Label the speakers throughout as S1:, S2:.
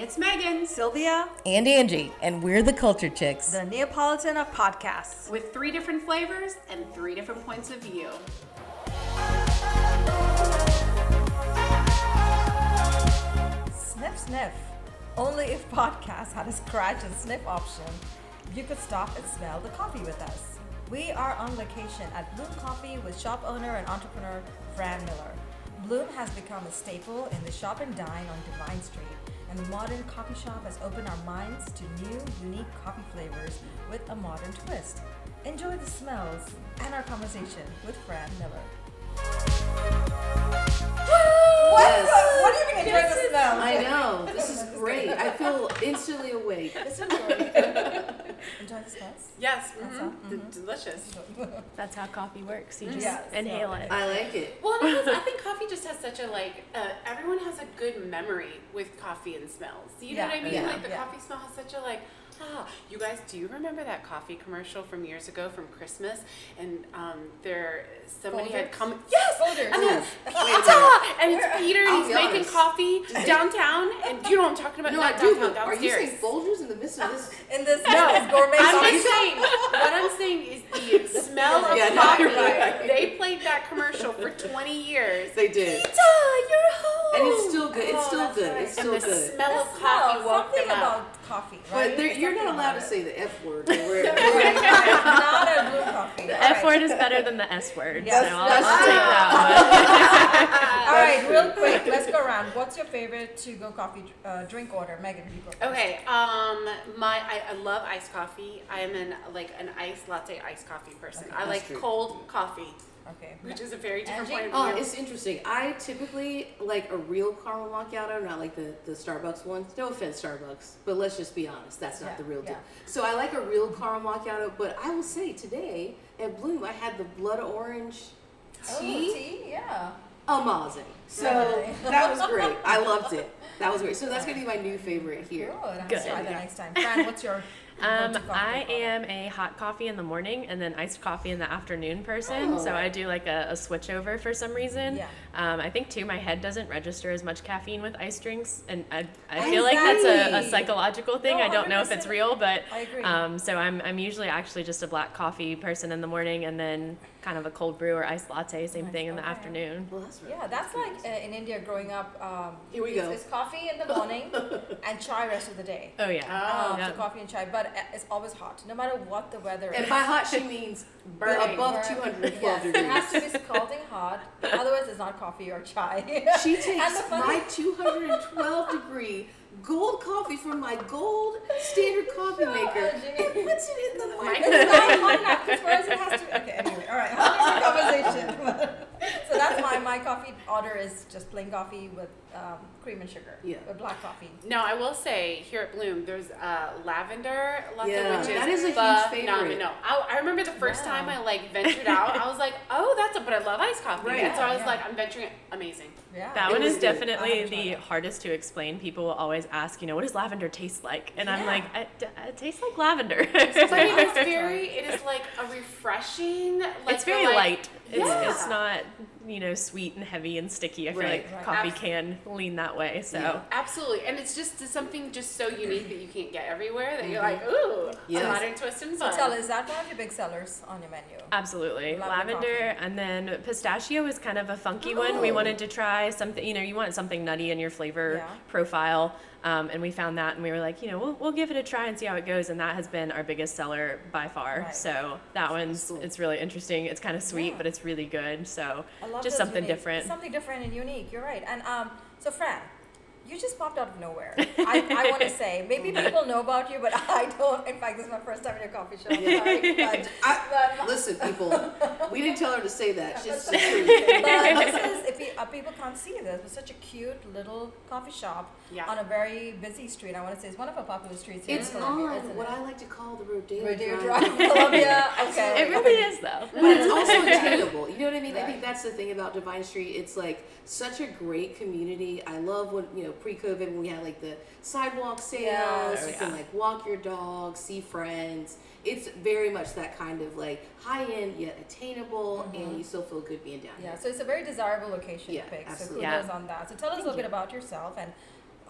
S1: It's Megan
S2: Sylvia,
S3: and Angie, and we're the Cultured Chicks.
S2: the Neapolitan of podcasts.
S1: with three different flavors and three different points of view.
S2: Sniff, sniff. Only if podcasts had a scratch and sniff option, you could stop and smell the coffee with us. We are on location at Blum Coffee with shop owner and entrepreneur Fran Miller. Blum has become a staple in the shop and dine on Divine Street, and the modern coffee shop has opened our minds to new, unique coffee flavors with a modern twist. Enjoy the smells and our conversation with Fran Miller. What? What do you mean enjoy the smells?
S4: I know. This is great. I feel instantly awake.
S2: This is really Enjoy the smells.
S1: Yes,
S2: That's
S1: mhm.
S2: all.
S1: D-
S2: Mhm.
S1: delicious.
S5: That's how coffee works. You just
S2: Yes.
S5: inhale it.
S4: I like it.
S1: Well, and also, I think coffee just has such a like. Uh, everyone has a good memory with coffee and smells. You know
S2: Yeah.
S1: what I mean?
S4: Yeah.
S1: Like the
S2: Yeah.
S1: coffee smell has such a like. Ah, you guys, do you remember that coffee commercial from years ago from Christmas? And um, there, somebody had come. Yes,
S2: Folgers.
S1: and then
S4: Wait
S1: pizza, and it's Peter, and he's making
S4: honest.
S1: coffee downtown. And do you know what I'm talking about?
S4: No, I do,
S1: downtown,
S4: but are you saying Folgers in the midst of this?
S2: In this,
S1: No,
S2: this gourmet
S1: I'm just saying. What I'm saying is the smell of
S4: Yeah,
S1: coffee.
S4: right.
S1: They played that commercial for 20 years.
S4: They did.
S1: Peter, you're home.
S4: And it's still good. It's
S2: Oh,
S4: still
S2: that's
S4: good.
S2: right.
S4: It's
S1: and
S4: still
S1: the
S4: good.
S1: smell
S2: The
S1: of coffee woke
S2: something
S1: them up.
S2: about coffee, right?
S4: But there, you're not allowed to
S2: it.
S4: say the F word. We're, we're,
S2: not a blue coffee.
S5: The
S2: All
S5: F
S2: right.
S5: word is better than the S word,
S2: Yes,
S5: so I'll,
S4: that's
S5: I'll take that
S2: All right, real quick, let's go around. What's your favorite to-go coffee uh, drink order? Megan, you go.
S1: Okay, um, my I, I love iced coffee. I am an like an iced latte iced coffee person.
S2: Okay,
S1: I like
S4: true.
S1: cold coffee,
S2: Okay.
S1: which is a very different
S2: Angie?
S1: point
S4: Oh,
S1: of view.
S4: it's interesting. I typically like a real caramel macchiato, not like the, the Starbucks ones. No offense, Starbucks, but let's just be honest, that's not
S2: Yeah,
S4: the real deal.
S2: yeah.
S4: So I like a real caramel macchiato, but I will say today at Blum, I had the blood orange
S2: Oh,
S4: tea.
S2: tea, yeah.
S4: Amazing. So
S2: Really?
S4: that was great. I loved it. That was great. So that's gonna be my new favorite
S2: Good.
S4: here.
S2: I have
S5: Good.
S2: to try that next time. Fran, what's your
S5: Um, I am a hot coffee in the morning and then iced coffee in the afternoon person.
S4: Oh.
S5: So I do like a, a switch over for some reason.
S2: Yeah.
S5: Um, I think too my head doesn't register as much caffeine with iced drinks, and I, I
S2: I
S5: feel like that's a, a psychological thing.
S2: No,
S5: I don't know if it's real, but
S2: I agree.
S5: um, so I'm I'm usually actually just a black coffee person in the morning, and then kind of a cold brew or iced latte, same
S2: Nice,
S5: thing in the
S2: okay.
S5: afternoon.
S4: Well, that's right.
S2: Yeah, that's like uh, in India growing up. Um,
S4: Here we
S2: it's,
S4: go.
S2: It's coffee in the morning and chai rest of the day.
S5: Oh yeah.
S1: Oh,
S2: Um,
S5: yeah.
S2: So coffee and chai, but it's always hot, no matter what the weather
S4: And
S2: is.
S4: by hot, she means
S1: Burning.
S4: above
S2: Burn-
S4: 212
S2: yes,
S4: degrees.
S2: It has to be scalding hot. Otherwise, it's not coffee or chai.
S4: She takes my 212 degree gold coffee from my gold standard coffee
S2: No,
S4: maker
S2: Jimmy.
S4: and puts it in the
S2: It's
S4: microwave.
S2: not hot enough because whereas it has to. Okay, anyway, all right, different conversation. so that's my my coffee order is just plain coffee with um, cream and sugar.
S4: Yeah.
S2: With black coffee.
S1: No, I will say here at Blum, there's uh, lavender latte,
S4: Yeah,
S1: which is
S4: that is a huge
S1: phenomenal.
S4: favorite.
S1: I, I remember the first
S2: Wow.
S1: time I like ventured out, I was like, oh, that's a, but I love iced coffee,
S4: Right.
S1: and so I was
S2: Yeah.
S1: like, I'm venturing, amazing.
S2: Yeah.
S5: That
S4: It
S5: one is
S4: good.
S5: Definitely the
S2: that.
S5: hardest to explain. People will always ask, you know, what does lavender taste like? And I'm like, it, it tastes like lavender.
S1: But it is very, it is like a refreshing. Like
S5: it's very
S1: like,
S5: light. It's,
S1: Yeah.
S5: it's not, you know, sweet and heavy and sticky. I feel
S4: Right.
S5: like
S2: Right.
S5: coffee
S1: Abs-
S5: can lean that way. So
S4: Yeah.
S1: Absolutely, and it's just something just so unique that you can't get everywhere. That you're mm-hmm. like, ooh,
S4: Yes.
S1: a modern twist and
S2: So
S1: fun.
S2: tell, is that one of your big sellers on your menu?
S5: absolutely,
S2: Lavender
S5: lavender, and then pistachio is kind of a funky one. We
S4: Oh.
S5: wanted to try something. You know, you want something nutty in your flavor
S2: Yeah.
S5: profile. Um, and we found that, and we were like, you know, we'll, we'll give it a try and see how it goes. And that has been our biggest seller by far.
S2: Right.
S5: So that one's
S4: cool.
S5: it's really interesting. It's kind of sweet,
S2: Yeah.
S5: but it's really good. So just something
S2: unique-
S5: different.
S2: Something different and unique. You're right. And um, so Fran, you just popped out of nowhere. I, I want to say maybe people know about you, but I don't. In fact, this is my first time in your coffee shop. Sorry, but,
S4: I,
S2: but,
S4: listen, people, we didn't tell her to say that. She's
S2: but
S4: the truth.
S2: this is if you, uh, people can't see this, it's such a cute little coffee shop
S1: Yeah.
S2: on a very busy street. I want to say it's one of our popular streets here
S4: It's
S2: in Columbia,
S4: on
S2: isn't
S4: what
S2: it?
S4: I like to call the Rodeo,
S2: Rodeo
S4: Drive.
S2: Drive, Columbia. Okay,
S5: it really is though.
S4: But it's also attainable. You know what I mean? I think that's the thing about Divine Street. It's like such a great community. I love when you know pre-COVID when we had like the sidewalk sales.
S2: Yes.
S4: You
S5: Oh,
S4: can like walk your dog, see friends. It's very much that kind of like high end yet attainable, and you still feel good being down
S2: Mm-hmm. Yeah, so it's a very desirable location
S4: Yeah,
S2: to pick.
S4: absolutely.
S2: So kudos
S5: Yeah.
S2: on that. So tell us a little bit about yourself and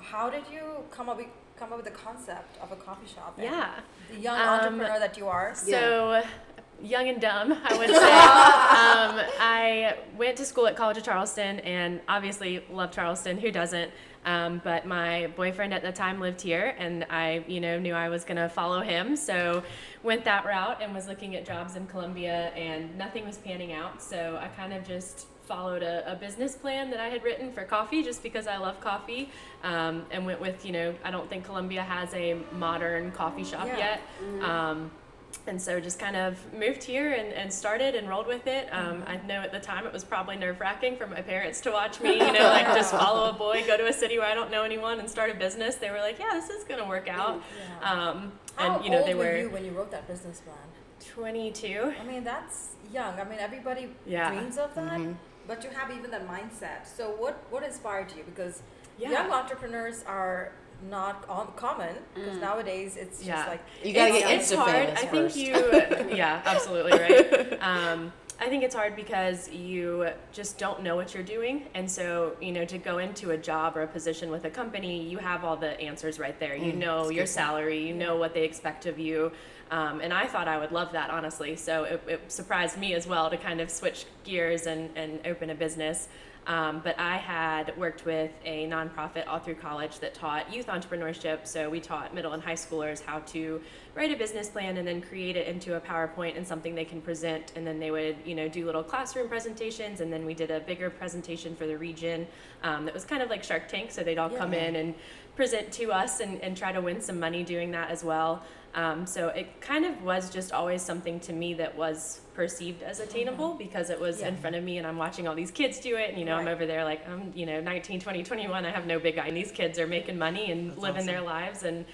S2: how did you come up with come up with the concept of a coffee shop? and
S5: Yeah.
S2: the young
S5: Um,
S2: entrepreneur that you are.
S5: So, young and dumb, I would say. um, I went to school at College of Charleston and obviously love Charleston. Who doesn't? Um, but my boyfriend at the time lived here, and I, you know, knew I was gonna follow him. So, went that route and was looking at jobs in Columbia, and nothing was panning out. So I kind of just followed a, a business plan that I had written for coffee, just because I love coffee, um, and went with, you know, I don't think Columbia has a modern coffee shop
S2: Yeah.
S5: yet. Um, and so just kind of moved here and, and started and rolled with it. Um, I know at the time it was probably nerve wracking for my parents to watch me, you know, like just follow a boy, go to a city where I don't know anyone and start a business. They were like, yeah, this is going to work out.
S2: Yeah.
S5: Um,
S2: How
S5: and, you know,
S2: old
S5: they
S2: were
S5: were
S2: you when you wrote that business plan?
S5: 22.
S2: I mean, that's young. I mean, everybody
S5: Yeah.
S2: dreams of that, but you have even that mindset. So, what what inspired you? Because
S5: Yeah.
S2: young entrepreneurs are not com- common. Because nowadays it's just
S5: Yeah.
S2: like
S4: You gotta
S5: it's,
S4: get
S5: it's hard. I think
S4: first.
S5: you, yeah, absolutely right. Um, I think it's hard because you just don't know what you're doing, and so you know to go into a job or a position with a company, you have all the answers right there.
S4: Mm,
S5: You know your salary, you know what they expect of you, um, and I thought I would love that honestly. So it, it surprised me as well to kind of switch gears and and open a business. Um, but I had worked with a nonprofit all through college that taught youth entrepreneurship. So we taught middle and high schoolers how to write a business plan and then create it into a PowerPoint and something they can present. And then they would, you know, do little classroom presentations. And then we did a bigger presentation for the region um, that was kind of like Shark Tank. So they'd all come in and present to us and, and try to win some money doing that as well. Um, so it kind of was just always something to me that was perceived as attainable because it was in front of me and I'm watching all these kids do it. And you know I'm over there like I'm you know 19 20 21 I have no big eye and these kids are making money and living their lives. And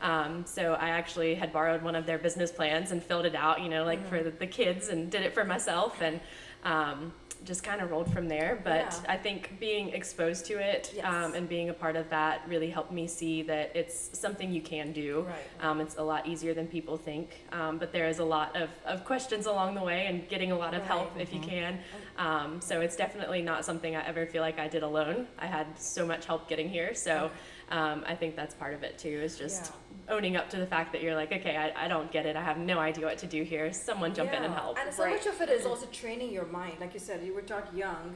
S5: um, so I actually had borrowed one of their business plans and filled it out you know like for the, the kids and did it for myself. And um, just kind of rolled from there but
S2: Yeah.
S5: I think being exposed to it
S2: Yes.
S5: um, and being a part of that really helped me see that it's something you can do
S2: Right.
S5: um, it's a lot easier than people think, um, but there is a lot of, of questions along the way and getting a lot of help
S2: Right.
S5: if you can. Um, so it's definitely not something I ever feel like I did alone. I had so much help getting here. So um, I think that's part of it too, is just owning up to the fact that you're like, okay, I, I don't get it. I have no idea what to do here. Someone jump in and help.
S2: And so
S1: Right.
S2: much of it is also training your mind. Like you said, you were taught young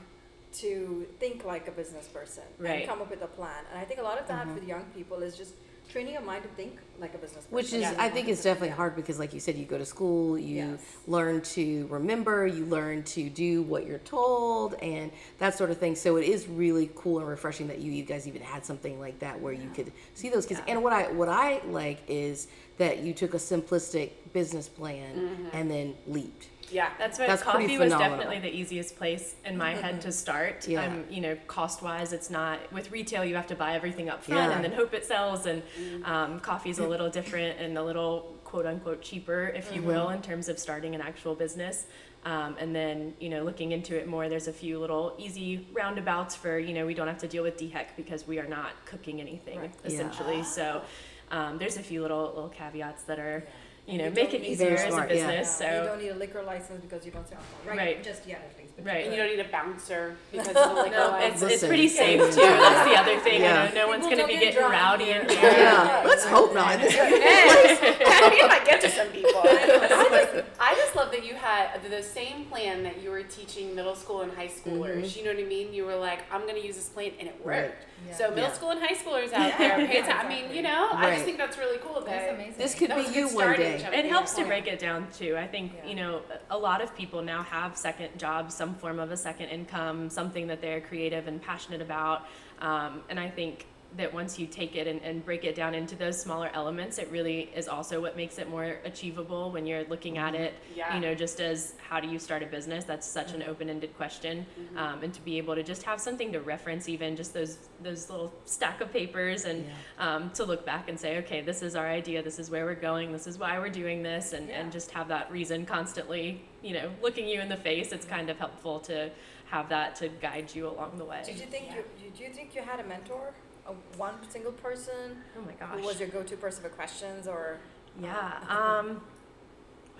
S2: to think like a business person
S5: Right.
S2: and come up with a plan. And I think a lot of that for the young people is just training your mind to think like a business person.
S4: Which is,
S2: Yeah.
S4: I think, is definitely hard because, like you said, you go to school, you
S2: Yes.
S4: learn to remember, you learn to do what you're told, and that sort of thing. So it is really cool and refreshing that you, you guys even had something like that where you could see those kids. And what I what I like is that you took a simplistic business plan mm-hmm. and then leaped.
S1: Yeah.
S5: That's why
S4: That's
S5: coffee was definitely the easiest place in my head to start.
S4: Yeah.
S5: Um, you know, cost wise, it's not with retail. You have to buy everything up front
S4: Yeah. Mm-hmm.
S5: and then hope it sells. And um, coffee's a little different and a little quote unquote cheaper, if you
S4: Mm-hmm.
S5: will, in terms of starting an actual business. Um, and then, you know, looking into it more, there's a few little easy roundabouts for, you know, we don't have to deal with DHEC because we are not cooking anything
S2: Right.
S4: Yeah.
S5: essentially. So um, there's a few little little caveats that are, you know,
S2: You
S5: make it easier as a
S4: smart, yeah.
S5: business.
S2: Yeah, you don't need a liquor license because you don't sell alcohol. Right.
S5: Right.
S2: Just yet, at least.
S5: Right.
S1: And you don't need a bouncer because of the liquor
S5: No,
S1: license.
S5: it's, it's pretty safe too. That's the other thing.
S4: Yeah.
S5: You know, no one's going to be
S2: get
S5: getting rowdy in
S2: here.
S5: here.
S4: Yeah, let's hope not.
S1: Hey, it might get to some people. I just, I just love that you had the same plan that you were teaching middle school and high schoolers. You know what I mean? You were like, I'm going to use this plan, and it
S4: Right.
S1: worked.
S2: Yeah.
S1: So middle
S4: Yeah.
S1: school and high schoolers out there, pay attention. I mean, you know, I just think that's really cool. That
S2: That's amazing.
S4: This could
S1: that
S4: be
S1: a
S4: you
S1: good
S4: one
S1: starting
S4: day.
S5: It helps to break it down too. I think
S2: Yeah.
S5: you know a lot of people now have second jobs, some form of a second income, something that they're creative and passionate about. Um, and I think that once you take it and, and break it down into those smaller elements, it really is also what makes it more achievable when you're looking at it.
S1: Yeah.
S5: You know, just as how do you start a business? That's such an open-ended question, um, and to be able to just have something to reference, even just those those little stack of papers, and um, to look back and say, okay, this is our idea, this is where we're going, this is why we're doing this, and,
S2: Yeah.
S5: and just have that reason constantly, you know, looking you in the face. It's kind of helpful to have that to guide you along the way.
S2: Did you think you did you think you had a mentor, a one single person
S5: Oh my
S2: who
S5: gosh.
S2: was your go-to person for questions, or
S5: Yeah. Um,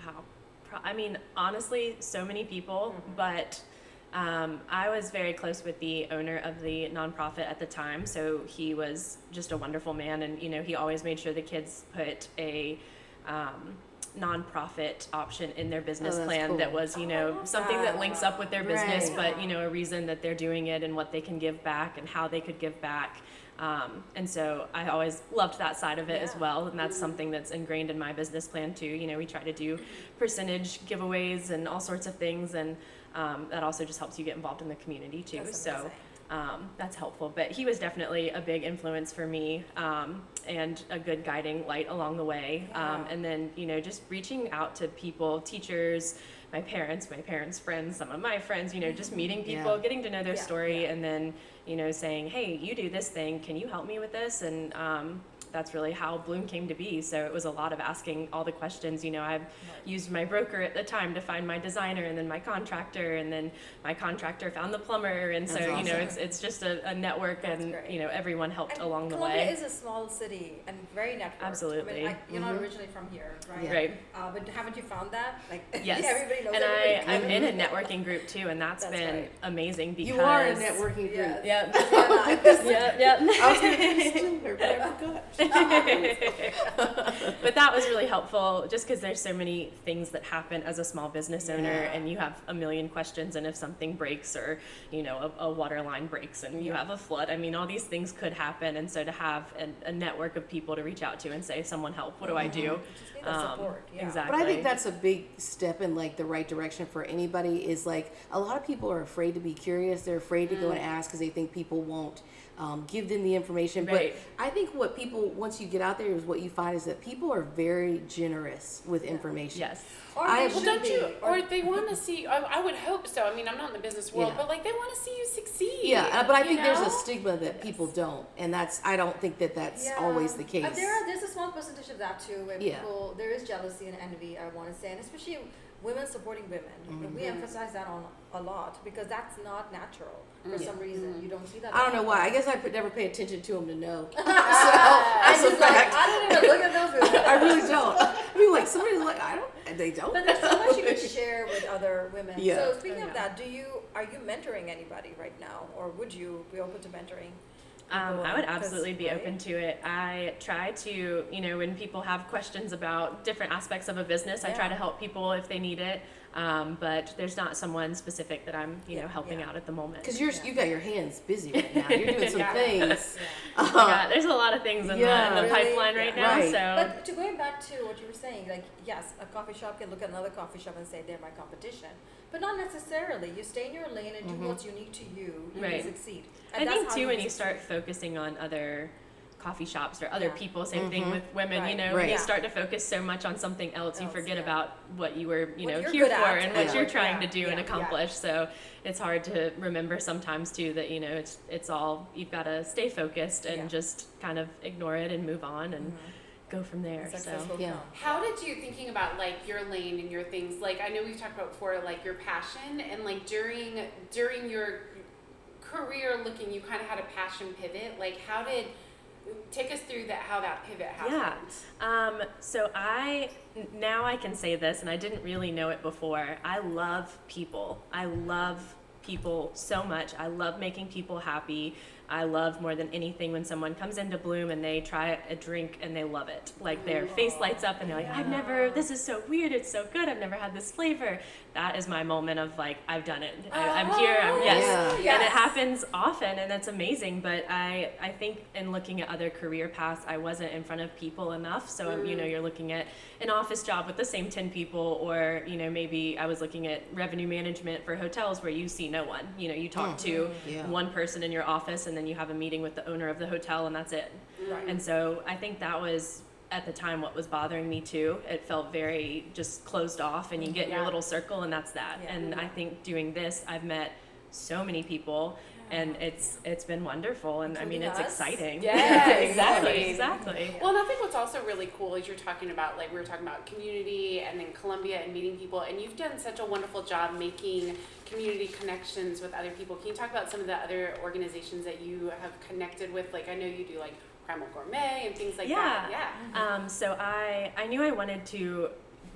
S5: wow. I mean, honestly, so many people, but Um, I was very close with the owner of the nonprofit at the time, so he was just a wonderful man, and you know he always made sure the kids put a um, nonprofit option in their business
S4: Oh,
S5: plan
S4: cool.
S5: that was you know something that links up with their business,
S4: Right.
S5: but you know a reason that they're doing it and what they can give back and how they could give back. Um, and so I always loved that side of it as well, and that's something that's ingrained in my business plan too. You know, we try to do percentage giveaways and all sorts of things, and um, that also just helps you get involved in the community too.
S2: That's
S5: so um, that's helpful. But he was definitely a big influence for me um, and a good guiding light along the way. Um,
S2: Yeah.
S5: and then, you know, just reaching out to people, teachers, my parents, my parents' friends, some of my friends, you know, just meeting people,
S4: Yeah.
S5: getting to know their
S2: Yeah,
S5: story,
S2: yeah.
S5: and then, you know, saying, hey, you do this thing. Can you help me with this? And um, that's really how Blum came to be. So it was a lot of asking all the questions. You know, I've used my broker at the time to find my designer, and then my contractor, and then my contractor found the plumber, and so
S4: That's
S5: you know, it's it's just a, a network,
S2: That's
S5: and
S2: great.
S5: you know, everyone helped
S2: And
S5: along the
S2: Columbia
S5: way.
S2: is a small city and very networked.
S5: Absolutely.
S2: I mean, I, you're not
S4: Mhm.
S2: originally from here, right?
S4: Yeah.
S5: Right.
S2: Uh, but haven't you found that? Like,
S5: Yes.
S2: everybody knows
S5: and
S2: everybody.
S5: I, I'm in a networking group too, and that's
S2: That's
S5: been
S2: right.
S5: amazing because
S4: You are a networking group.
S2: Yes.
S5: Yep.
S2: Yeah,
S5: yep. Yep.
S4: I was gonna be Stiller, but I forgot.
S5: but that was really helpful just because there's so many things that happen as a small business owner
S4: Yeah.
S5: and you have a million questions and if something breaks or you know a, a water line breaks and you have a flood i mean all these things could happen and so to have an, a network of people to reach out to and say someone help what do i do
S2: Just need that support. Yeah.
S5: Um, exactly
S4: But I think that's a big step in like the right direction for anybody. Is like a lot of people are afraid to be curious. They're afraid to go and ask because they think people won't um, give them the information.
S5: Right.
S4: But I think what people once you get out there is what you find is that people are very generous with information.
S5: yes
S2: Or
S4: I-
S2: they
S4: Well,
S1: Well, don't
S2: be.
S1: you? Or they want to see. I, I would hope so. I mean, I'm not in the business world,
S4: Yeah.
S1: but like they want to see you succeed.
S4: Yeah, uh, but I
S1: you
S4: think there's a stigma that people don't, and that's I don't think that that's
S2: Yeah.
S4: always the case.
S2: And there are, there's a small percentage of that too, where
S4: Yeah.
S2: people there is jealousy and envy. I want to say, and especially women supporting women.
S4: Mm-hmm.
S2: We emphasize that on a lot because that's not natural for
S4: Mm-hmm.
S2: some reason. You don't see that.
S4: I don't know why. I guess I put, never pay attention to them to know. so,
S2: I
S4: as a
S2: just like I don't even look at those. Movies.
S4: I really don't. I mean, like somebody's like, I don't. and They don't.
S2: But there's so much you can share with other women.
S4: Yeah.
S2: So speaking
S5: Oh,
S2: of that, do you are you mentoring anybody right now, or would you be open to mentoring?
S5: Um. I would absolutely be open to it. I try to, you know, when people have questions about different aspects of a business, I try to help people if they need it. Um, but there's not someone specific that I'm, you know, helping
S2: yeah.
S5: out at the moment.
S4: Because you're
S2: Yeah.
S4: you got your hands busy right now. You're doing some things.
S5: My God, there's a lot of things in,
S4: Yeah.
S5: the, in the
S2: Really?
S5: pipeline right
S2: Yeah.
S5: now.
S4: Right.
S5: So
S2: But to going back to what you were saying, like yes, a coffee shop can look at another coffee shop and say they're my competition, but not necessarily. You stay in your lane and do what's unique to you. You
S5: Right.
S2: can succeed.
S5: I
S2: And that's
S5: think
S2: how
S5: too when you
S2: succeed.
S5: start focusing on other coffee shops or other
S2: Yeah.
S5: people, same thing mm-hmm. with women.
S2: Right.
S5: You know,
S4: Right.
S5: when you start to focus so much on something else, you forget
S2: yeah.
S5: about what you were, you
S2: What
S5: know, here for
S2: at
S5: and
S2: and
S5: what you're trying
S2: yeah,
S5: to do and
S2: yeah, yeah.
S5: accomplish. So it's hard to remember sometimes too that you know it's it's all you've got to stay focused and
S2: Yeah.
S5: just kind of ignore it and move on and mm-hmm. go from there. So.
S4: Yeah.
S2: come.
S1: How did you thinking about like your lane and your things? Like I know we've talked about before, like your passion and like during during your career, looking, you kind of had a passion pivot. Like how did take us through that? How that pivot happened?
S5: Yeah. Um, so I now I can say this, and I didn't really know it before. I love people. I love people so much. I love making people happy. I love more than anything when someone comes into Blum and they try a drink and they love it. Like their face lights up and they're like, I've never, this is so weird, it's so good, I've never had this flavor. That is my moment of like, I've done it. I, I'm oh, here, I'm, yes.
S4: Yeah.
S5: And it happens often and that's amazing. But I, I think in looking at other career paths, I wasn't in front of people enough. So, you know, mm. you're looking at an office job with the same 10 people, or, you know, maybe I was looking at revenue management for hotels where you see no one. You know, you talk mm-hmm. to
S4: Yeah.
S5: one person in your office and then you have a meeting with the owner of the hotel and that's it.
S2: Right.
S5: And so I think that was at the time what was bothering me too. It felt very just closed off and you get in your little circle and that's that.
S2: Yeah.
S5: And I think doing this I've met so many people and it's it's been wonderful and I mean
S2: Including
S5: it's
S2: us.
S5: exciting.
S1: Yeah,
S5: exactly,
S1: exactly. Well, and I think what's also really cool is you're talking about like we were talking about community and then Columbia and meeting people, and you've done such a wonderful job making community connections with other people. Can you talk about some of the other organizations that you have connected with? Like I know you do like Primal Gourmet and things like
S5: Yeah.
S1: that. Yeah.
S5: Um, so I I knew I wanted to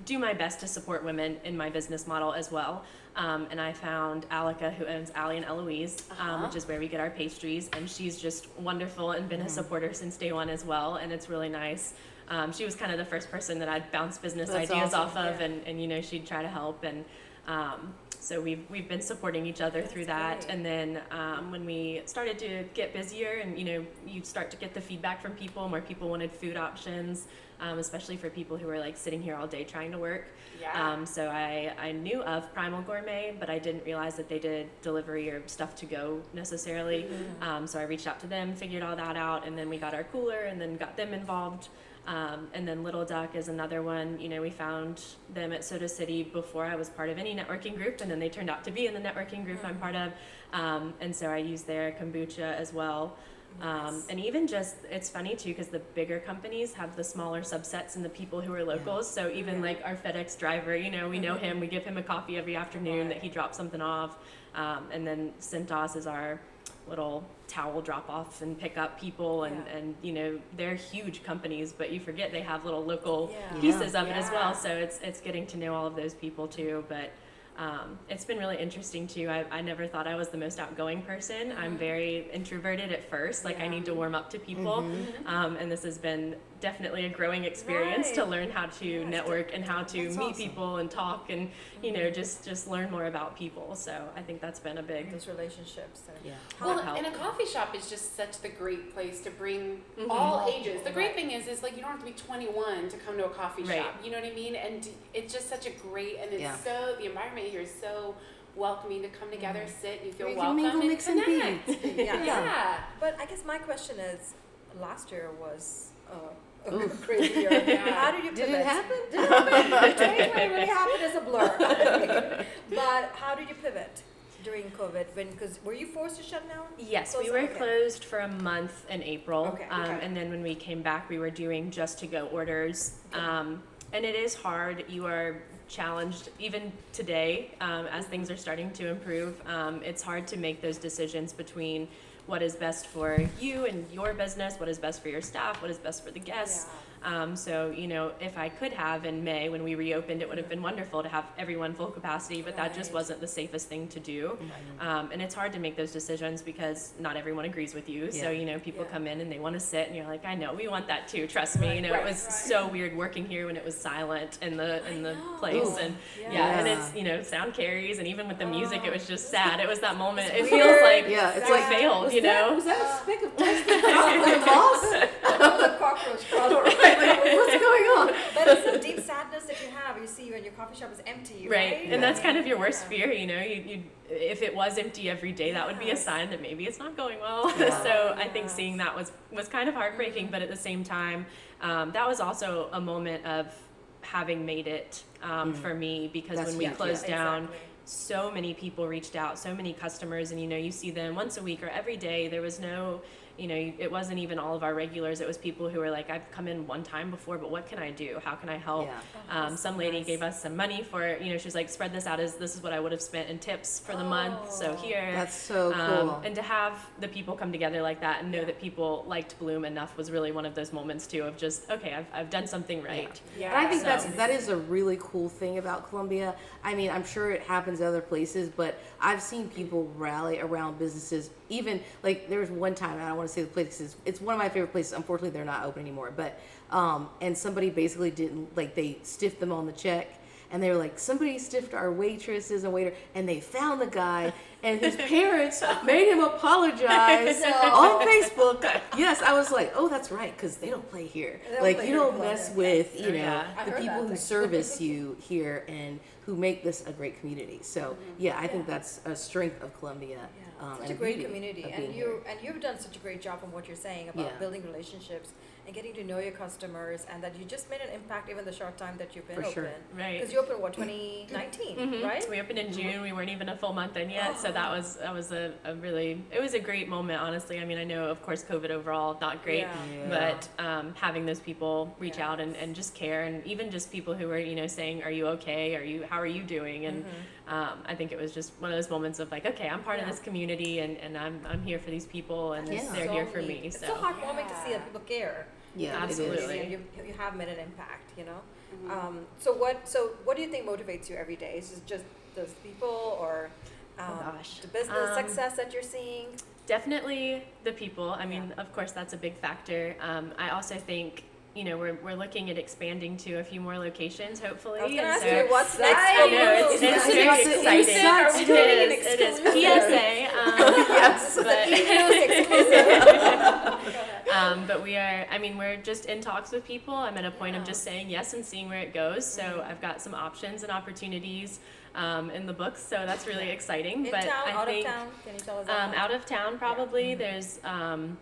S5: do my best to support women in my business model as well. Um, and I found Alika, who owns Ali and Eloise, um,
S1: Uh-huh.
S5: which is where we get our pastries, and she's just wonderful and been a
S1: Mm-hmm.
S5: supporter since day one as well, and it's really nice. Um, she was kind of the first person that I'd bounce business
S4: That's
S5: ideas
S4: awesome,
S5: off of,
S2: yeah.
S5: and, and you know she'd try to help, and um, so we've we've been supporting each other through that.
S2: great.
S5: And then um, when we started to get busier, and you know you start to get the feedback from people, more people wanted food options, um, especially for people who are like sitting here all day trying to work.
S1: Yeah.
S5: Um, so I, I knew of Primal Gourmet, but I didn't realize that they did delivery or stuff to go necessarily. Um, so I reached out to them, figured all that out, and then we got our cooler and then got them involved. Um, and then Little Duck is another one. You know, we found them at Soda City before I was part of any networking group, and then they turned out to be in the networking group I'm part of. Um, and so I use their kombucha as well. Um, and even just, it's funny too, because the bigger companies have the smaller subsets and the people who are locals. So even like our FedEx driver, you know, we know him, we give him a coffee every afternoon that he drops something off. Um, and then Cintas is our little towel drop off and pick up people and,
S2: Yeah.
S5: and you know they're huge companies but you forget they have little local
S2: Yeah.
S5: pieces of it as well. So it's it's getting to know all of those people too. But um, it's been really interesting too. I, I never thought i was the most outgoing person. I'm very introverted at first. Like i need to warm up to people.
S2: Mm-hmm.
S5: um, and this has been definitely a growing experience to learn how to
S2: Yes,
S5: network and how to
S4: That's
S5: meet
S4: awesome.
S5: people and talk and you know just just learn more about people so i think that's been a big
S2: Those relationships.
S4: Yeah.
S1: Well,
S5: help.
S1: and a coffee shop is just such the great place to bring
S5: Mhm.
S1: all ages. The great thing is, is like you don't have to be 21 to come to a coffee
S5: Right.
S1: shop. You know what I mean? And it's just such a great, and it's
S4: Yeah.
S1: so the environment here is so welcoming to come together, sit, you feel
S4: You can
S1: welcome,
S4: mingle,
S1: and
S4: mix, and
S1: connect.
S2: Yeah.
S1: yeah.
S2: But I guess my question is, last year was uh, a crazy year. How did you
S4: Did
S2: pivot?
S4: it happen?
S2: Did it happen? 2020 really happened as a blur. but how did you pivot during COVID? When because were you forced to shut down?
S5: Yes,
S2: Close-
S5: we were
S2: okay.
S5: closed for a month in April.
S2: Okay,
S5: Um,
S2: okay.
S5: And then when we came back, we were doing just to go orders.
S2: Okay.
S5: Um, and it is hard. You are challenged even today um, as things are starting to improve. Um, it's hard to make those decisions between what is best for you and your business, what is best for your staff, what is best for the guests. Um, so, you know, if I could have in May when we reopened, it would have been wonderful to have everyone full capacity, but that just wasn't the safest thing to do. Um, and it's hard to make those decisions because not everyone agrees with you. So,
S4: Yeah.
S5: you know, people
S2: Yeah.
S5: come in and they want to sit, and you're like, I know, we want that too. Trust me.
S2: Right,
S5: you know,
S1: right,
S5: it was
S1: right.
S5: so weird working here when it was silent in the in the
S2: know.
S5: place,
S4: Ooh.
S5: and
S2: Yeah.
S5: yeah. and it's you know, sound carries, and even with the music, it
S2: Oh.
S5: was just sad. It was that moment. It feels
S2: weird.
S5: like
S4: Yeah, it's
S5: it's
S4: like,
S5: like failed.
S4: Was
S5: You
S4: that,
S5: know.
S4: was that a speck of dust
S2: Uh,
S4: on the moss?
S2: That cockroach crawling.
S4: right, like, what's going on?
S2: But it's a deep sadness that you have. You see when your coffee shop is empty, right?
S5: Right, and that's kind of your worst
S2: Yeah.
S5: fear, you know. You, you, if it was empty every day, that would be a sign that maybe it's not going well.
S4: Yeah.
S5: so I think seeing that was was kind of heartbreaking, but at the same time, um, that was also a moment of having made it um,
S4: Mm.
S5: for me because
S4: That's
S5: when we
S4: huge,
S5: closed
S2: Yeah,
S5: down,
S2: exactly.
S5: so many people reached out, so many customers, and you know, you see them once a week or every day. There was no, you know, it wasn't even all of our regulars. It was people who were like, I've come in one time before, but what can I do? How can I help?
S4: Yeah.
S5: Um, some lady
S2: nice.
S5: gave us some money for, you know, she's like, spread this out as this is what I would have spent in tips for the month. So
S2: Oh.
S5: here.
S4: That's so cool.
S5: Um, and to have the people come together like that and know that people liked Blum enough was really one of those moments too of just okay, I've, I've done something right.
S1: Yeah.
S4: And I think
S5: So-
S4: that's that is a really cool thing about Columbia. I mean, I'm sure it happens in other places, but I've seen people rally around businesses. Even like there was one time, I don't want to say the places. It's one of my favorite places. Unfortunately, they're not open anymore. But um, and somebody basically didn't like they stiffed them on the check. And they were like, somebody stiffed our waitresses and waiter, and they found the guy, and his parents made him apologize on Facebook. Yes, I was like, oh, that's right, because they don't play here.
S2: Don't
S4: like,
S2: play
S4: you don't mess
S2: Columbia.
S4: with, you know,
S5: Yeah.
S4: The people
S2: that.
S4: who service you here and who make this a great community. So, yeah, I think that's a strength of Columbia.
S2: Yeah,
S4: Um,
S2: such
S4: and
S2: a great community, and you
S4: here.
S2: and you've done such a great job from what you're saying about
S4: Yeah.
S2: building relationships and getting to know your customers, and that you just made an impact even the short time that you've been
S4: For
S2: open.
S4: sure.
S5: Right.
S2: Because you opened what 2019,
S5: Mhm.
S2: right?
S5: We opened in June. We weren't even a full month in yet, so that was that was a, a really it was a great moment. Honestly, I mean, I know of course COVID overall not great,
S2: Yeah.
S4: Yeah.
S5: but um, having those people reach out and, and just care, and even just people who were you know saying, "Are you okay? Are you how are you doing?" and um, I think it was just one of those moments of like, okay, I'm part of this community, and, and I'm I'm here for these people, and
S4: Yeah.
S5: they're
S2: So
S5: here for
S2: neat.
S5: me.
S2: It's
S5: So.
S2: so heartwarming to see that people care.
S4: Yeah, it is.
S5: Absolutely.
S2: And you, you have made an impact, you know.
S1: Mm-hmm.
S2: Um, so what? So what do you think motivates you every day? Is it just those people or um,
S5: Oh, gosh.
S2: the business
S5: Um,
S2: success that you're seeing?
S5: Definitely the people. I mean, of course, that's a big factor. Um, I also think, you know, we're, we're looking at expanding to a few more locations, hopefully.
S2: I was ask
S5: so-
S2: you what's
S5: I
S2: next.
S5: know, it's, it's
S4: It's
S5: very exciting.
S4: inside
S5: It
S4: scoop.
S5: is,
S2: An
S5: it is. PSA. Um, but, um, but we are, I mean, we're just in talks with people. I'm at a point
S2: Yeah.
S5: of just saying yes and seeing where it goes. So I've got some options and opportunities um, in the books. So that's really exciting.
S2: In
S5: but
S2: town,
S5: I
S2: out
S5: think,
S2: of town? Can you tell us?
S5: Um, out of town, probably. There's um,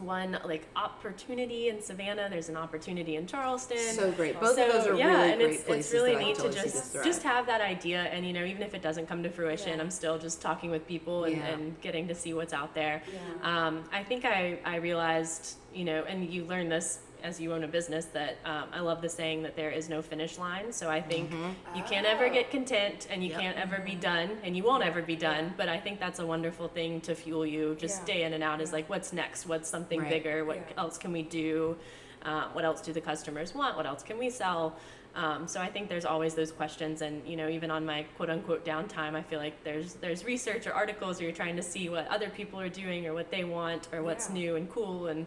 S5: one like opportunity in Savannah. There's an opportunity in Charleston.
S4: So great. Both
S5: So,
S4: of those are
S5: yeah,
S4: really
S5: and
S4: great
S5: it's,
S4: places
S5: it's really
S4: that I
S5: neat
S4: totally
S5: to just just have that idea, and you know, even if it doesn't come to fruition,
S2: Yeah.
S5: I'm still just talking with people and,
S4: Yeah.
S5: and getting to see what's out there.
S2: Yeah.
S5: Um, I think I I realized, you know, and you learn this as you own a business that um, I love the saying that there is no finish line. So I think you can't ever get content and you
S4: Yep.
S5: can't ever be done and you won't ever be done. But I think that's a wonderful thing to fuel you just
S2: Yeah.
S5: day in and out is like, what's next? What's something
S4: Right.
S5: bigger? What
S2: Yeah.
S5: else can we do? Uh, what else do the customers want? What else can we sell? Um, so I think there's always those questions, and you know, even on my quote unquote downtime, I feel like there's there's research or articles, or you're trying to see what other people are doing or what they want or what's
S2: Yeah.
S5: new and cool and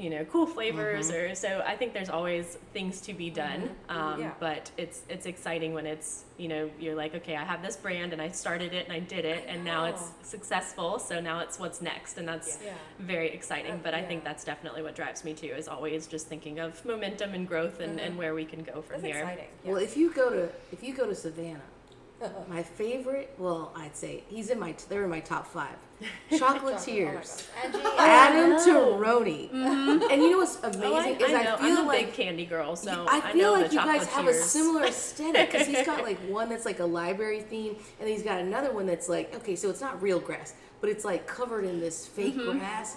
S5: you know cool flavors or so I think there's always things to be done. Um,
S2: Yeah.
S5: But it's it's exciting when it's you know you're like okay I have this brand and I started it and I did it and now it's successful. So now it's what's next, and that's
S2: Yeah.
S5: very exciting.
S2: Uh,
S5: But I think that's definitely what drives me too. Is always just thinking of momentum and growth and, and where we can go from
S2: That's
S5: here.
S2: exciting.
S4: Well, if you go to if you go to Savannah, my favorite, well, I'd say he's in my they're in my top five. Chocolatiers.
S2: Oh my gosh. Angie,
S4: Adam
S5: know.
S4: Turoni. And you know what's amazing
S5: Oh, I,
S4: is
S5: I,
S4: I feel
S5: I'm a
S4: like
S5: big candy girl, so
S4: I
S5: I,
S4: feel
S5: know
S4: like
S5: the
S4: you guys have a similar aesthetic because he's got like one that's like a library theme, and he's got another one that's like okay, so it's not real grass, but it's like covered in this fake
S5: Mm-hmm.
S4: grass.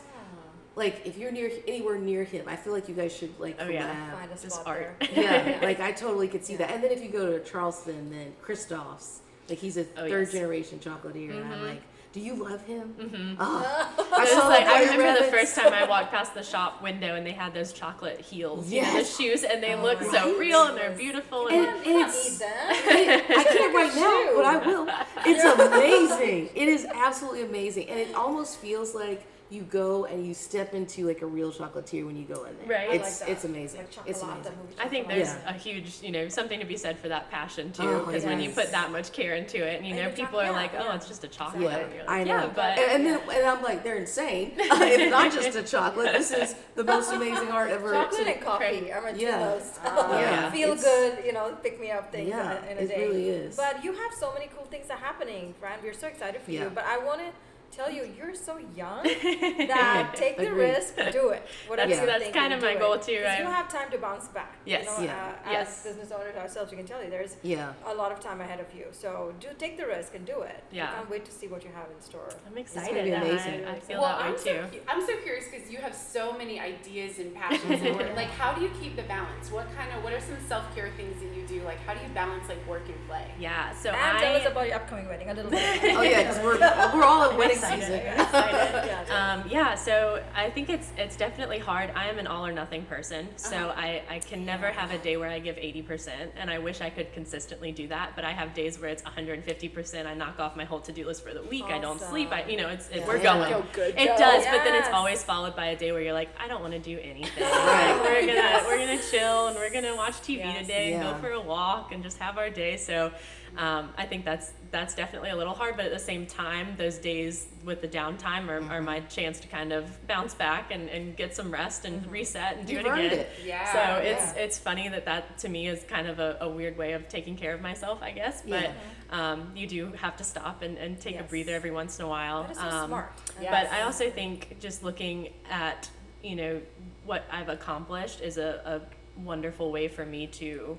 S4: Like if you're near anywhere near him, I feel like you guys should like
S5: Oh,
S4: collab.
S5: yeah.
S2: find a
S5: Just
S2: spot
S5: art.
S2: there.
S4: yeah, like I totally could see that. And then if you go to Charleston, then Christophe's, like he's a
S5: Oh,
S4: third
S5: yes. Mm-hmm.
S4: generation chocolatier, and I'm like, do you love him? Mm-hmm.
S5: I,
S4: I saw
S5: like, I
S4: your
S5: remember the first time I walked past the shop window and they had those chocolate heels, you know, the shoes, and they look so real and they're beautiful. And,
S4: And,
S2: I need
S4: it's
S2: them.
S4: I can't right now, but I will. It's amazing. It is absolutely amazing, and it almost feels like you go and you step into like a real chocolatier when you go in there.
S5: Right. I
S2: like
S4: It's
S2: that.
S4: it's amazing.
S2: Like
S4: it's amazing.
S5: I think there's
S4: Yeah.
S5: a huge, you know, something to be said for that passion too,
S4: Oh,
S5: because when you put that much care into it, and you
S2: And
S5: know,
S2: the
S5: people are
S2: chocolate-
S5: like, oh,
S2: yeah.
S5: it's just a chocolate.
S4: Yeah,
S5: like,
S4: I know.
S5: Yeah, but
S4: and, and then and I'm like, they're insane. it's not just a chocolate. This is the most amazing art ever.
S2: Chocolate
S4: to-
S2: and coffee are my two
S4: Yeah.
S2: most uh,
S4: Yeah.
S2: feel
S4: It's-
S2: good, you know, pick me up things
S4: Yeah,
S2: in a- in a
S4: it
S2: day.
S4: really is.
S2: But you have so many cool things that are happening, Fran. We're so excited for you. But I want to tell you, you're so young that take the risk, do it. Whatever
S5: That's-
S2: you're
S5: that's
S2: thinking,
S5: kind of
S2: do
S5: my
S2: it.
S5: goal, too.
S2: 'Cause
S5: I-
S2: You have time to bounce back.
S5: Yes.
S2: You know,
S5: Yeah.
S2: uh,
S5: Yes.
S2: As business owners ourselves, we can tell you there's
S4: Yeah.
S2: a lot of time ahead of you. So do take the risk and do it.
S5: Yeah.
S2: I can't wait to see what you have in store.
S5: I'm
S4: gonna
S5: excited.
S4: be amazing.
S5: I, I feel
S1: well,
S5: that way
S1: I'm
S5: too.
S1: so, cu- I'm so curious because you have so many ideas and passions and work. Like, how do you keep the balance? What kind of, what are some self care things that you do? Like, how do you balance like work and play?
S5: Yeah. So
S2: and
S5: I
S2: tell us about your upcoming wedding a little bit.
S4: Oh yeah, because we're we're all in wedding
S5: excited.
S4: season.
S5: excited.
S2: Yeah,
S5: Um, yeah, so I think it's it's definitely hard. I am an all or nothing person, so
S2: Uh-huh.
S5: I, I can never have a day where I give 80%, and I wish I could consistently do that, but I have days where it's 150%. I knock off my whole to-do list for the week. I don't sleep. I, you know, it's it, we're going.
S4: Go
S1: good,
S5: it
S1: go.
S5: does, but then it's always followed by a day where you're like, I don't want to do anything.
S4: Right.
S5: Like, we're gonna we're gonna chill and we're gonna watch TV
S2: Yes.
S5: today and
S4: Yeah.
S5: go for a walk and just have our day. So um, I think that's that's definitely a little hard, but at the same time, those days with the downtime are, are my chance to kind of bounce back and, and get some rest and reset and do
S4: You've
S5: it again.
S4: it.
S1: Yeah.
S5: So it's
S2: Yeah.
S5: it's funny that that to me is kind of a, a weird way of taking care of myself, I guess. But um, you do have to stop and, and take a breather every once in a while.
S2: That is so
S5: Um,
S2: smart.
S1: Yeah.
S5: But I also think just looking at, you know, what I've accomplished is a, a wonderful way for me to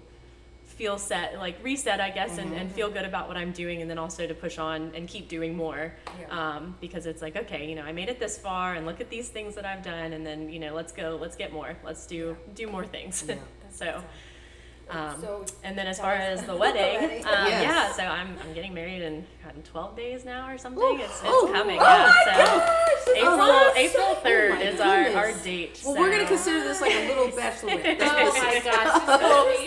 S5: feel set, like reset, I guess, and, and feel good about what I'm doing, and then also to push on and keep doing more.
S2: Yeah.
S5: Um, because it's like, okay, you know, I made it this far, and look at these things that I've done, and then, you know, let's go, let's get more, let's do do more things.
S4: Yeah.
S5: so, Um,
S2: So,
S5: and then as far as the wedding,
S2: Wedding.
S5: um,
S4: Yes.
S5: yeah, so I'm, I'm getting married in, in 12 days now or something.
S4: Ooh.
S5: It's, it's
S4: Oh,
S5: coming.
S4: oh
S5: yeah,
S4: my
S5: so
S4: gosh,
S5: April
S4: awesome.
S5: April
S4: Oh
S5: 3rd
S4: my
S5: is our, our date.
S4: Well, we're gonna consider this like a little bachelorette.
S1: Oh my gosh,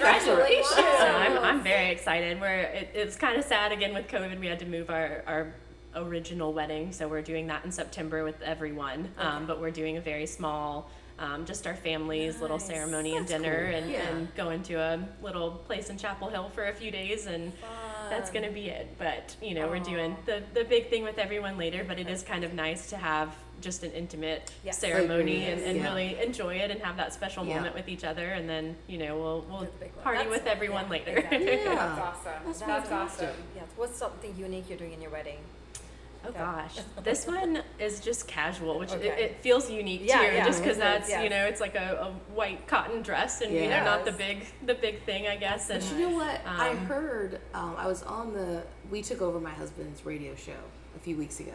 S1: Congratulations.
S5: So I'm, I'm very excited. We're it, it's kind of sad again with COVID. We had to move our, our original wedding, so we're doing that in September with everyone. Um, but we're doing a very small, um, just our families, little
S2: Nice.
S5: ceremony and dinner,
S4: cool.
S5: and,
S4: Yeah.
S5: and going to a little place in Chapel Hill for a few days, and that's gonna be it. But you know, we're doing the the big thing with everyone later. But it is kind of nice to have just an intimate
S2: Yes.
S5: ceremony
S4: Agreed.
S5: and, and
S4: Yeah.
S5: really enjoy it and have that special
S4: Yeah.
S5: moment with each other, and then you know we'll we'll
S2: Do the big one.
S5: party
S2: That's-
S5: with everyone
S2: yeah,
S5: later.
S2: exactly.
S4: Yeah.
S1: That's awesome.
S4: That's
S1: That's, awesome.
S2: Yeah. What's something unique you're doing in your wedding?
S5: Oh gosh, this one is just casual, which
S2: Okay.
S5: it, it feels unique
S2: Yeah,
S5: too,
S2: yeah,
S5: just because that's
S2: yes.
S5: you know it's like a, a white cotton dress and you know not the big the big thing I guess. And
S4: But you know what? I
S5: Um,
S4: heard. Um, I was on the. We took over my husband's radio show a few weeks ago,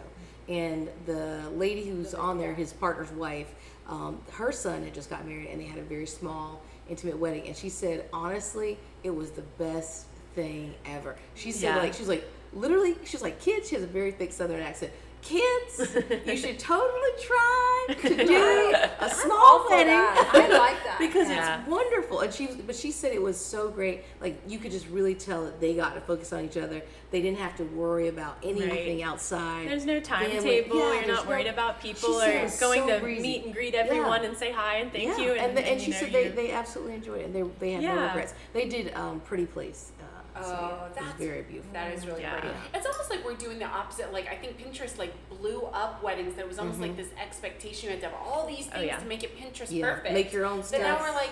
S4: and the lady who's on there, his partner's wife, um, her son had just got married, and they had a very small, intimate wedding. And she said, honestly, it was the best thing ever. She said,
S5: Yeah.
S4: like, she was like, literally, she was like, kids. She has a very thick Southern accent. Kids, you should totally try to do a small wedding.
S2: I like that.
S4: because
S5: Yeah.
S4: it's wonderful. And she, but she said it was so great. Like you could just really tell that they got to focus on each other. They didn't have to worry about anything
S5: Right.
S4: outside.
S5: There's no timetable.
S4: Yeah,
S5: You're not worried
S4: no-
S5: about people or going
S4: so
S5: to
S4: breezy.
S5: meet and greet everyone
S4: Yeah.
S5: and say hi and thank you.
S4: And, the, and,
S5: and
S4: she
S5: know,
S4: said they, they absolutely enjoyed it, and they they had no regrets. They did um, Pretty Place. Oh, so
S1: Oh,
S4: yeah,
S1: that's
S4: very beautiful.
S1: That is really
S5: Yeah.
S1: pretty. It's almost like we're doing the opposite. Like I think Pinterest like blew up weddings. There was almost like mm-hmm. this expectation you had to have all these
S5: Oh,
S1: things
S5: yeah.
S1: to make it Pinterest
S4: Yeah,
S1: perfect.
S4: make your own stuff.
S1: But now we're like,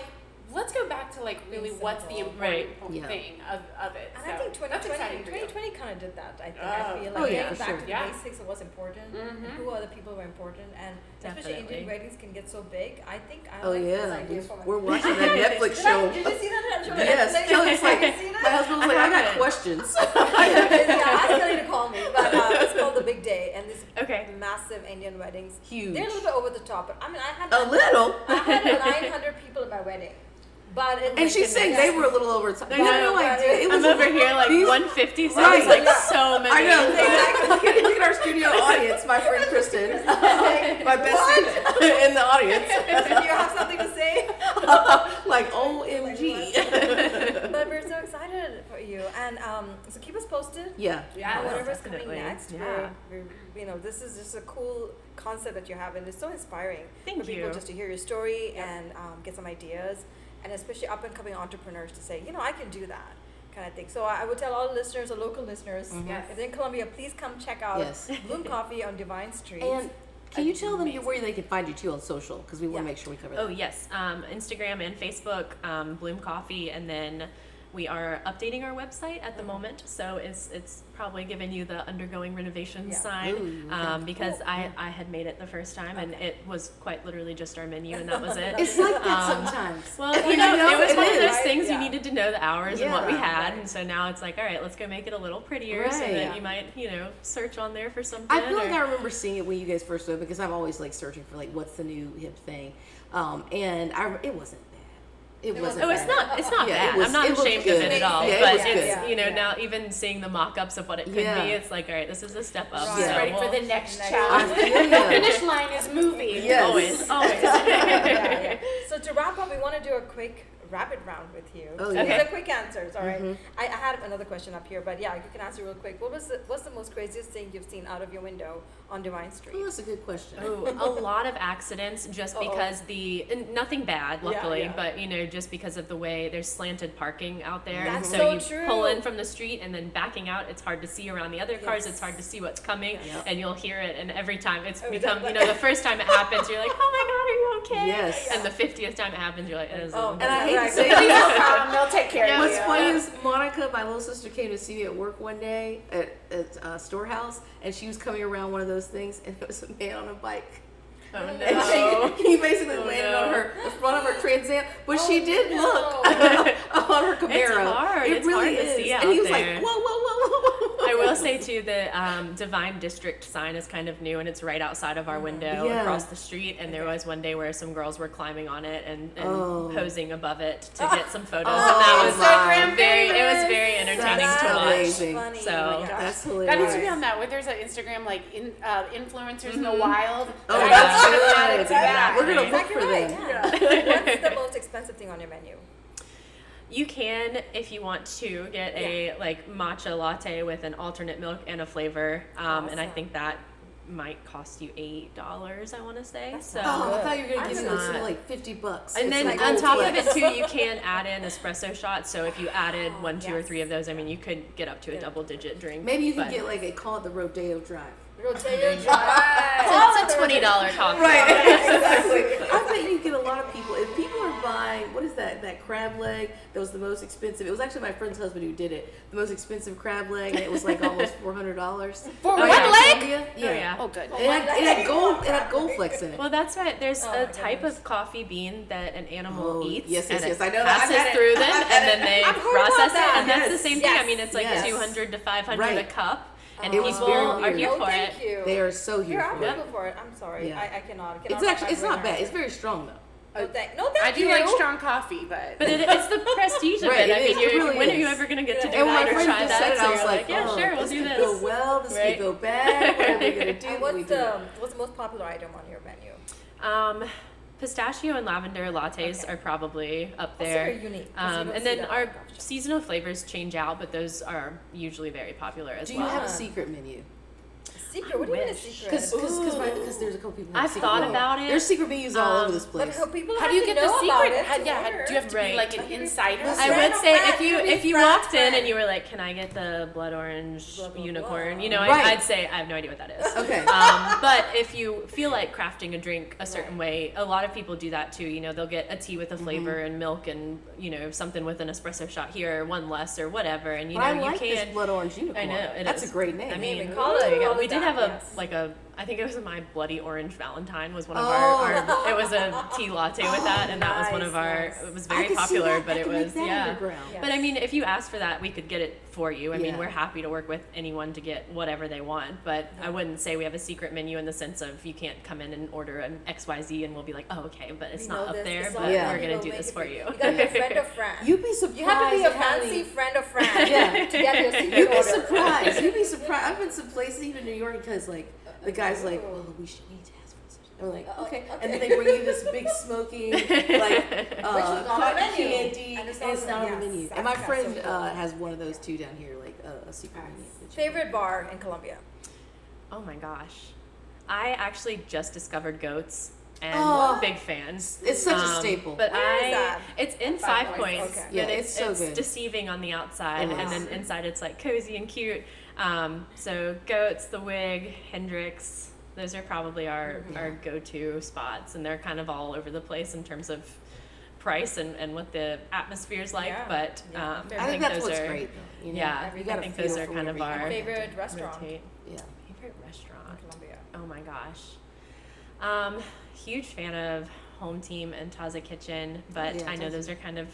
S1: back to like really
S2: Being
S1: what's the important
S5: Right.
S4: Yeah.
S1: thing of, of it.
S2: And
S1: so
S2: I think 2020,
S1: exciting for you.
S2: 2020 kind of did that. I think.
S1: Oh.
S2: I feel like
S4: Oh, yeah,
S2: getting back
S4: sure.
S2: to the
S1: Yeah.
S2: basics of what's important,
S1: Mhm.
S2: who are the people who are important, and especially Indian
S5: Definitely.
S2: weddings can get so big. I think I
S4: Oh
S2: like this
S4: yeah,
S2: idea
S4: we-
S2: for my
S4: we're watching that Netflix
S2: Did, I,
S4: show.
S2: did you see that show?
S4: Yes,
S2: Netflix?
S4: Kelly's like,
S2: Have
S4: my
S2: it?
S4: husband was like, I got questions.
S2: yeah, ask Kelly to call me. But uh, it's called The Big Day, and this
S5: Okay.
S2: massive Indian weddings.
S4: Huge.
S2: They're a little bit over the top, but I mean, I had
S4: A little.
S2: I had 900 people at my wedding, but it,
S4: And she's saying they were a little over. the top. You have no
S5: know,
S4: idea. It was
S5: I'm over here like
S4: these-
S5: 150 sounds
S4: Right.
S5: like so many.
S4: I know. look, at, look at our studio audience, my friend Kristen, my best friend in the audience.
S2: Do you have something to say?
S4: like OMG.
S2: but we're so excited for you, and um, so keep us posted.
S4: yeah.
S1: Yeah,
S2: on whatever's
S5: definitely.
S2: coming next.
S5: Yeah.
S2: We're, we're, you know, this is just a cool concept that you have, and it's so inspiring
S5: Thank
S2: for people just to hear your story and um, get some ideas, and especially up and coming entrepreneurs to say, you know, I can do that kind of thing. So I I would tell all listeners, or local listeners,
S1: Yes.
S2: if they're in Columbia, please come check out
S4: Yes.
S2: Blum Coffee on Divine Street.
S4: And can you tell them where they can find you too on social? Because we want to
S2: Yeah.
S4: make sure we cover
S5: Oh yes, um, Instagram and Facebook, um, Blum Coffee, and then we are updating our website at the moment. So it's it's probably giving you the undergoing renovation
S2: Yeah.
S5: sign
S4: Ooh, okay.
S5: um, because I, I had made it the first time and it was quite literally just our menu and that was it.
S4: It's like that
S5: Um,
S4: sometimes.
S5: Well,
S4: You
S5: you know,
S4: know,
S5: it was
S4: it
S5: one of
S4: is.
S5: those things
S2: Yeah.
S5: you needed to know the hours and what we had,
S2: Right.
S5: and so now it's like, all right, let's go make it a little prettier so that
S2: Yeah.
S5: you might, you know, search on there for something.
S4: I feel like I remember seeing it when you guys first opened because I'm always like searching for like what's the new hip thing, um, and I it wasn't bad. It, wasn't.
S5: Oh, it's
S4: bad.
S5: not. It's not
S4: Yeah,
S5: bad.
S4: it was-
S5: I'm not ashamed of it at all.
S4: Yeah, it
S5: but
S4: was
S5: it's
S2: good.
S5: you know
S2: Yeah.
S5: now even seeing the mock-ups of what it could
S4: Yeah.
S5: be, it's like all right, this is a step up.
S2: Right.
S1: Just
S5: So
S1: ready for
S5: we'll-
S1: the next
S2: Next
S1: challenge. the finish line is moving.
S4: Yes.
S5: always, always.
S2: yeah, yeah. So to wrap up, we want to do a quick rapid round with you.
S4: Oh,
S2: These
S5: yeah.
S2: are quick answers, all right? Mm-hmm. I, I had another question up here, but yeah, you can answer real quick. What was the, what's the most craziest thing you've seen out of your window on Divine Street?
S4: Oh, that's a good question.
S5: Oh, a lot of accidents just
S2: Uh-oh.
S5: because the nothing bad, luckily,
S2: yeah.
S5: but you know just because of the way there's slanted parking out there,
S2: That's
S5: so,
S2: so
S5: you
S2: true.
S5: pull in from the street and then backing out, it's hard to see around the other cars.
S2: Yes.
S5: It's hard to see what's coming,
S4: Yep.
S5: and you'll hear it. And every time it's
S2: Oh,
S5: become,
S2: that-
S5: you know, the first time it happens, you're like, oh my god, are you okay?
S4: Yes.
S5: And the fiftieth time it happens, you're like, it is.
S2: Oh,
S4: And I hate
S2: Right.
S4: to say
S1: Please
S4: this.
S1: no problem. They'll take care
S5: Yeah.
S1: of
S4: What's
S1: you.
S4: funny is Monica, my little sister, came to see me at work one day at at uh, storehouse, and she was coming around one of those things, and it was a man on a bike.
S5: oh
S4: And
S5: no.
S4: she, he basically
S5: Oh,
S4: landed
S5: no.
S4: on her the front of her Trans Am, but she
S2: Oh,
S4: did
S2: no.
S4: look on her Camaro.
S5: hard.
S4: It
S5: It's
S4: really
S5: hard to
S4: is.
S5: see
S4: and he was
S5: there.
S4: like, "Whoa, whoa, whoa, whoa!"
S5: I I will say too, the um, Divine District sign is kind of new, and it's right outside of our window
S4: Yeah.
S5: across the street. And there was one day where some girls were climbing on it and, and
S4: Oh.
S5: posing above it to get some photos,
S4: Oh,
S5: and that was
S4: Instagram
S5: very. It was very entertaining
S4: That's
S5: to watch.
S4: amazing.
S2: Funny.
S5: So-
S2: Oh my gosh.
S4: That's
S1: That needs to be on that. Where there's an Instagram like in, uh, influencers in the wild.
S4: Oh,
S1: Like,
S4: that's
S1: I'm gonna add it
S4: good.
S1: to that.
S4: We're gonna look
S2: Exactly
S4: for
S2: right,
S4: them.
S2: yeah. What's the most expensive thing on your menu?
S5: You can, if you want to, get a like matcha latte with an alternate milk and a flavor, um, and I think that might cost you eight dollars. I want to say
S2: That's
S5: so.
S4: Oh, I thought you were gonna give me
S5: not-
S4: something like fifty bucks.
S5: And
S4: It's
S5: then
S4: like
S5: on
S4: gold
S5: top of it too, you can add in espresso shots. So if you added one, two, or three of those, I mean, you could get up to a double-digit drink.
S4: Maybe you could
S5: but-
S4: get like a call it the Rodeo Drive.
S2: Rotator
S5: It's a twenty dollar coffee.
S4: exactly. I bet you get a lot of people. If people are buying, what is that? That crab leg that was the most expensive. It was actually my friend's husband who did it. The most expensive crab leg, and it was like almost four hundred dollars.
S1: For
S5: Oh,
S1: one
S5: yeah.
S1: leg?
S4: Yeah.
S5: Oh yeah.
S1: Oh, good.
S4: It had, it had gold. It had gold flecks in it.
S5: Well, that's right. There's
S2: Oh,
S5: a type
S2: goodness.
S5: of coffee bean that an animal
S4: Oh,
S5: eats.
S4: yes, yes,
S5: and
S4: yes,
S5: it
S4: I know that. I've
S5: Passes
S4: it.
S5: through them, and then they process
S2: about
S5: it,
S2: that.
S5: and that's the
S4: Yes,
S5: same thing. I mean, it's like
S4: yes.
S5: 200 to 500 a cup, and
S4: It was
S5: people
S4: very
S5: are here
S2: no,
S5: for
S2: thank
S5: it.
S2: you.
S4: They are so
S2: Here,
S4: here
S2: I'm
S4: for it.
S2: for it. I'm sorry.
S4: Yeah.
S2: I, I cannot. cannot
S4: It's actually it's not bad. It's very strong though.
S2: It. No, thank, no, thank
S1: I do
S2: you.
S1: like strong coffee, but
S5: But it, it's the prestige of
S4: Right,
S5: it. I
S4: it
S5: mean,
S4: It really
S5: when are you ever going to get to do
S4: And when
S5: that or try that?
S4: said it,
S5: so
S4: I was
S5: you're
S4: like,
S5: yeah,
S4: oh,
S5: sure, we'll
S4: this
S5: do
S4: could
S5: this.
S4: go well. This
S5: Right.
S4: could go bad. What are we gonna do?
S2: And
S4: What we
S2: what's
S4: do?
S2: the what's the most popular item on your menu?
S5: Um, pistachio and lavender lattes
S2: Okay.
S5: are probably up
S2: That's
S5: there.
S2: very unique, 'cause you
S5: Um, and then our
S2: in coffee shops.
S5: seasonal flavors change out, but those are usually very popular as well.
S4: Do you have a secret menu?
S2: Secret? What do you mean a
S5: wish.
S2: secret?
S4: Because because there's a couple people.
S5: I've thought
S4: menus.
S5: about it.
S4: There's secret menus all over
S5: Um,
S4: this place.
S2: how people
S1: how do you get the
S2: know
S1: secret? How, yeah, how, do you have to
S5: Right.
S1: be like an insider?
S5: I would say if you if you walked in and you were like, "Can I get the blood orange
S2: Blah, blah,
S5: unicorn?"
S2: blah.
S5: You know, I,
S4: Right.
S5: I'd say I have no idea what that is.
S4: Okay.
S5: Um, but if you feel like crafting a drink a certain way, a lot of people do that too. You know, they'll get a tea with a flavor
S4: Mm-hmm.
S5: and milk and you know something with an espresso shot here, or one less, or whatever. And you
S4: but
S5: know,
S4: I like
S5: you can.
S4: this blood orange unicorn.
S5: I know it
S4: That's a great name.
S5: I mean,
S2: we call it-
S5: there you go.
S2: call it
S5: we did
S2: that,
S5: have a
S2: yes.
S5: like a. I think it was my bloody orange Valentine was one of
S4: Oh.
S5: our, our. It was a tea latte with that, and that was one of our.
S2: nice.
S5: It was very popular, but it was yeah.
S4: underground.
S2: Yeah.
S5: But I mean, if you ask for that, we could get it for you. I mean, we're happy to work with anyone to get whatever they want. But I wouldn't say we have a secret menu in the sense of you can't come in and order an X Y Z and we'll be like, oh okay, but it's
S2: We
S5: not up
S2: this,
S5: there. But
S4: Yeah.
S5: we're gonna do this for you.
S2: You gotta be a friend of friend.
S4: You'd be surprised.
S2: You have to be a
S4: at how many-
S2: fancy friend of friend
S4: Yeah.
S2: to get your secret
S4: You'd be
S2: order.
S4: surprised. You'd be surprised. I've been some places, even in New York, because like the guy's like, "Well, we should need to ask for such." I'm like,
S2: Oh,
S4: okay.
S2: okay.
S4: and then they bring you this big smoking like uh,
S2: Which is on the
S4: cotton
S2: menu.
S4: candy,
S2: And it's
S4: and
S2: not
S4: it's
S2: on
S4: not
S2: the-
S4: on the menu.
S2: yes,
S4: And my
S2: that's- that's
S4: friend
S2: so cool.
S4: uh, has one of those too down here, like uh, a secret menu.
S2: Favorite bar in Columbia?
S5: Oh my gosh, I actually just discovered goats. And
S4: Oh.
S5: big fans.
S4: It's such a
S5: Um,
S4: staple.
S5: But
S2: Where is
S5: I,
S2: that?
S5: it's in
S2: Five
S5: Five,
S2: Points,
S5: Points.
S2: okay.
S4: Yeah,
S5: but
S4: it's so good.
S5: deceiving on the outside,
S4: It
S5: and
S4: is.
S5: then inside it's like cozy and cute. Um, so goats, the Whig, Hendrix, those are probably our
S4: Mm-hmm.
S5: our go-to spots, and they're kind of all over the place in terms of price and, and what the atmosphere is like.
S2: Yeah.
S5: But
S2: Yeah.
S5: um,
S4: I think that's
S5: those
S4: what's
S5: are,
S4: great. Though. You know?
S5: Yeah,
S4: you
S5: I think those are kind of
S4: whatever
S5: our.
S2: Favorite restaurant
S5: rotate.
S4: Yeah.
S5: Favorite restaurant.
S2: in Columbia.
S5: Oh my gosh. Um, huge fan of Home Team and Tazza Kitchen, but
S4: Yeah,
S5: I know those are kind of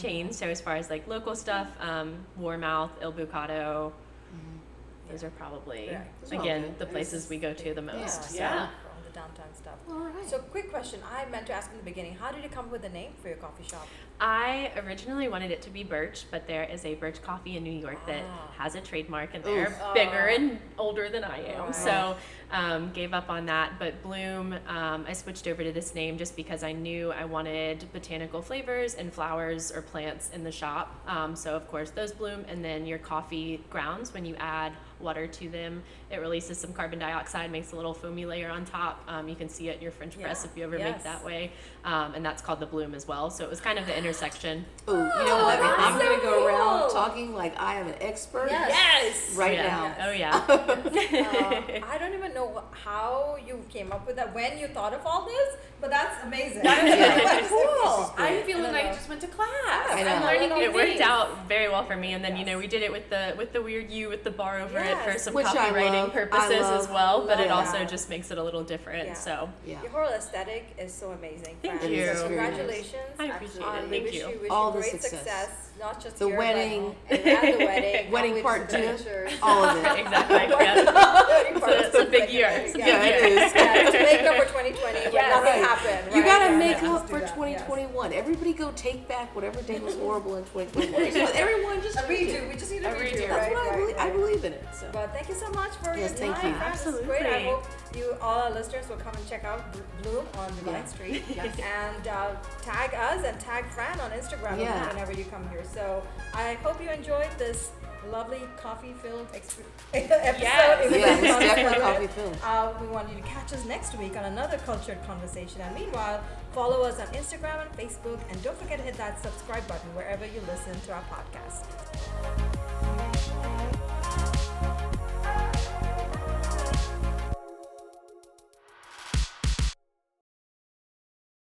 S5: chains. So as far as like local stuff, um, Warmouth, Il Bucato, Mm-hmm. those are probably
S2: Yeah.
S4: Those are all
S5: again the places we go to the most.
S2: Yeah.
S5: So.
S2: All the downtown stuff.
S4: All right.
S2: So, quick question. I meant to ask in the beginning. How did you come up with the name for your coffee shop?
S5: I originally wanted it to be Birch, but there is a Birch coffee in New York that
S2: Ah.
S5: has a trademark, and they're
S2: Oof.
S5: bigger
S2: Ah.
S5: and older than I am.
S2: Right.
S5: So um, gave up on that. But Blum, um, I switched over to this name just because I knew I wanted botanical flavors and flowers or plants in the shop. Um, so of course those bloom, and then your coffee grounds when you add water to them, it releases some carbon dioxide, makes a little foamy layer on top. Um, you can see it in your French press if you ever
S2: Yes.
S5: make that way, um, and that's called the bloom as well. So it was kind of the intersection.
S4: Oh, you know what? I'm gonna
S2: so
S4: go around talking like I am an expert
S2: Yes.
S4: right
S5: yeah.
S4: now.
S5: Oh yeah.
S2: Uh, I don't even know how you came up with that, when you thought of all this, but that's amazing.
S1: That is
S4: Yeah.
S1: really
S4: This is
S1: cool. I'm feeling
S2: I
S1: like I just went to class.
S4: I know.
S1: I'm learning new
S5: it worked
S1: things.
S5: out very well for me and then you know we did it with the with the weird you with the bar over it for some
S4: Which I
S5: copywriting
S4: love.
S5: Purposes
S4: love-
S5: as well but it also
S2: that.
S5: just makes it a little different
S2: Yeah.
S5: so
S4: Yeah.
S2: Your whole aesthetic is so amazing.
S5: Thank
S2: Fran.
S5: you.
S2: So Congratulations.
S5: I appreciate it.
S2: we
S5: Thank
S2: wish
S5: you.
S2: you wish
S4: All
S2: you
S4: the
S2: great
S4: success.
S2: success. not just
S4: The
S2: here,
S4: wedding.
S2: and the wedding,
S4: Wedding part two, all of it.
S5: Exactly. Yeah.
S2: Wedding part
S5: It's a-
S2: two,
S5: big year.
S2: yeah.
S5: It's a
S4: Yeah,
S5: big
S4: it
S5: year.
S4: is.
S2: Yeah, to make up for 2020 when
S5: Yes.
S2: nothing
S4: Right.
S2: happened.
S4: You
S2: right?
S4: gotta
S2: Yeah,
S4: make
S2: let's
S4: up for
S2: that, yes.
S4: 2021. Everybody go take back whatever day was horrible in 2021. Everyone just
S2: A
S4: redo.
S2: redo. We just need a
S5: A
S2: redo,
S5: redo.
S2: right?
S4: That's what I
S2: right,
S4: believe. I believe in it. So.
S2: But thank you so much for
S4: Yes,
S2: your
S4: thank
S2: time.
S4: you.
S2: This is great. I hope you, all our listeners, will come and check out Bl- Blum on Devine
S4: Yeah.
S2: Street
S4: Yes.
S2: and uh, tag us and tag Fran on Instagram
S4: Yeah.
S2: whenever you come here. So I hope you enjoyed this lovely coffee-filled exp- episode.
S5: Yes.
S2: in
S4: Yeah, it's definitely coffee filled.
S2: Uh, we want you to catch us next week on another cultured conversation. And meanwhile, follow us on Instagram and Facebook. And don't forget to hit that subscribe button wherever you listen to our podcast.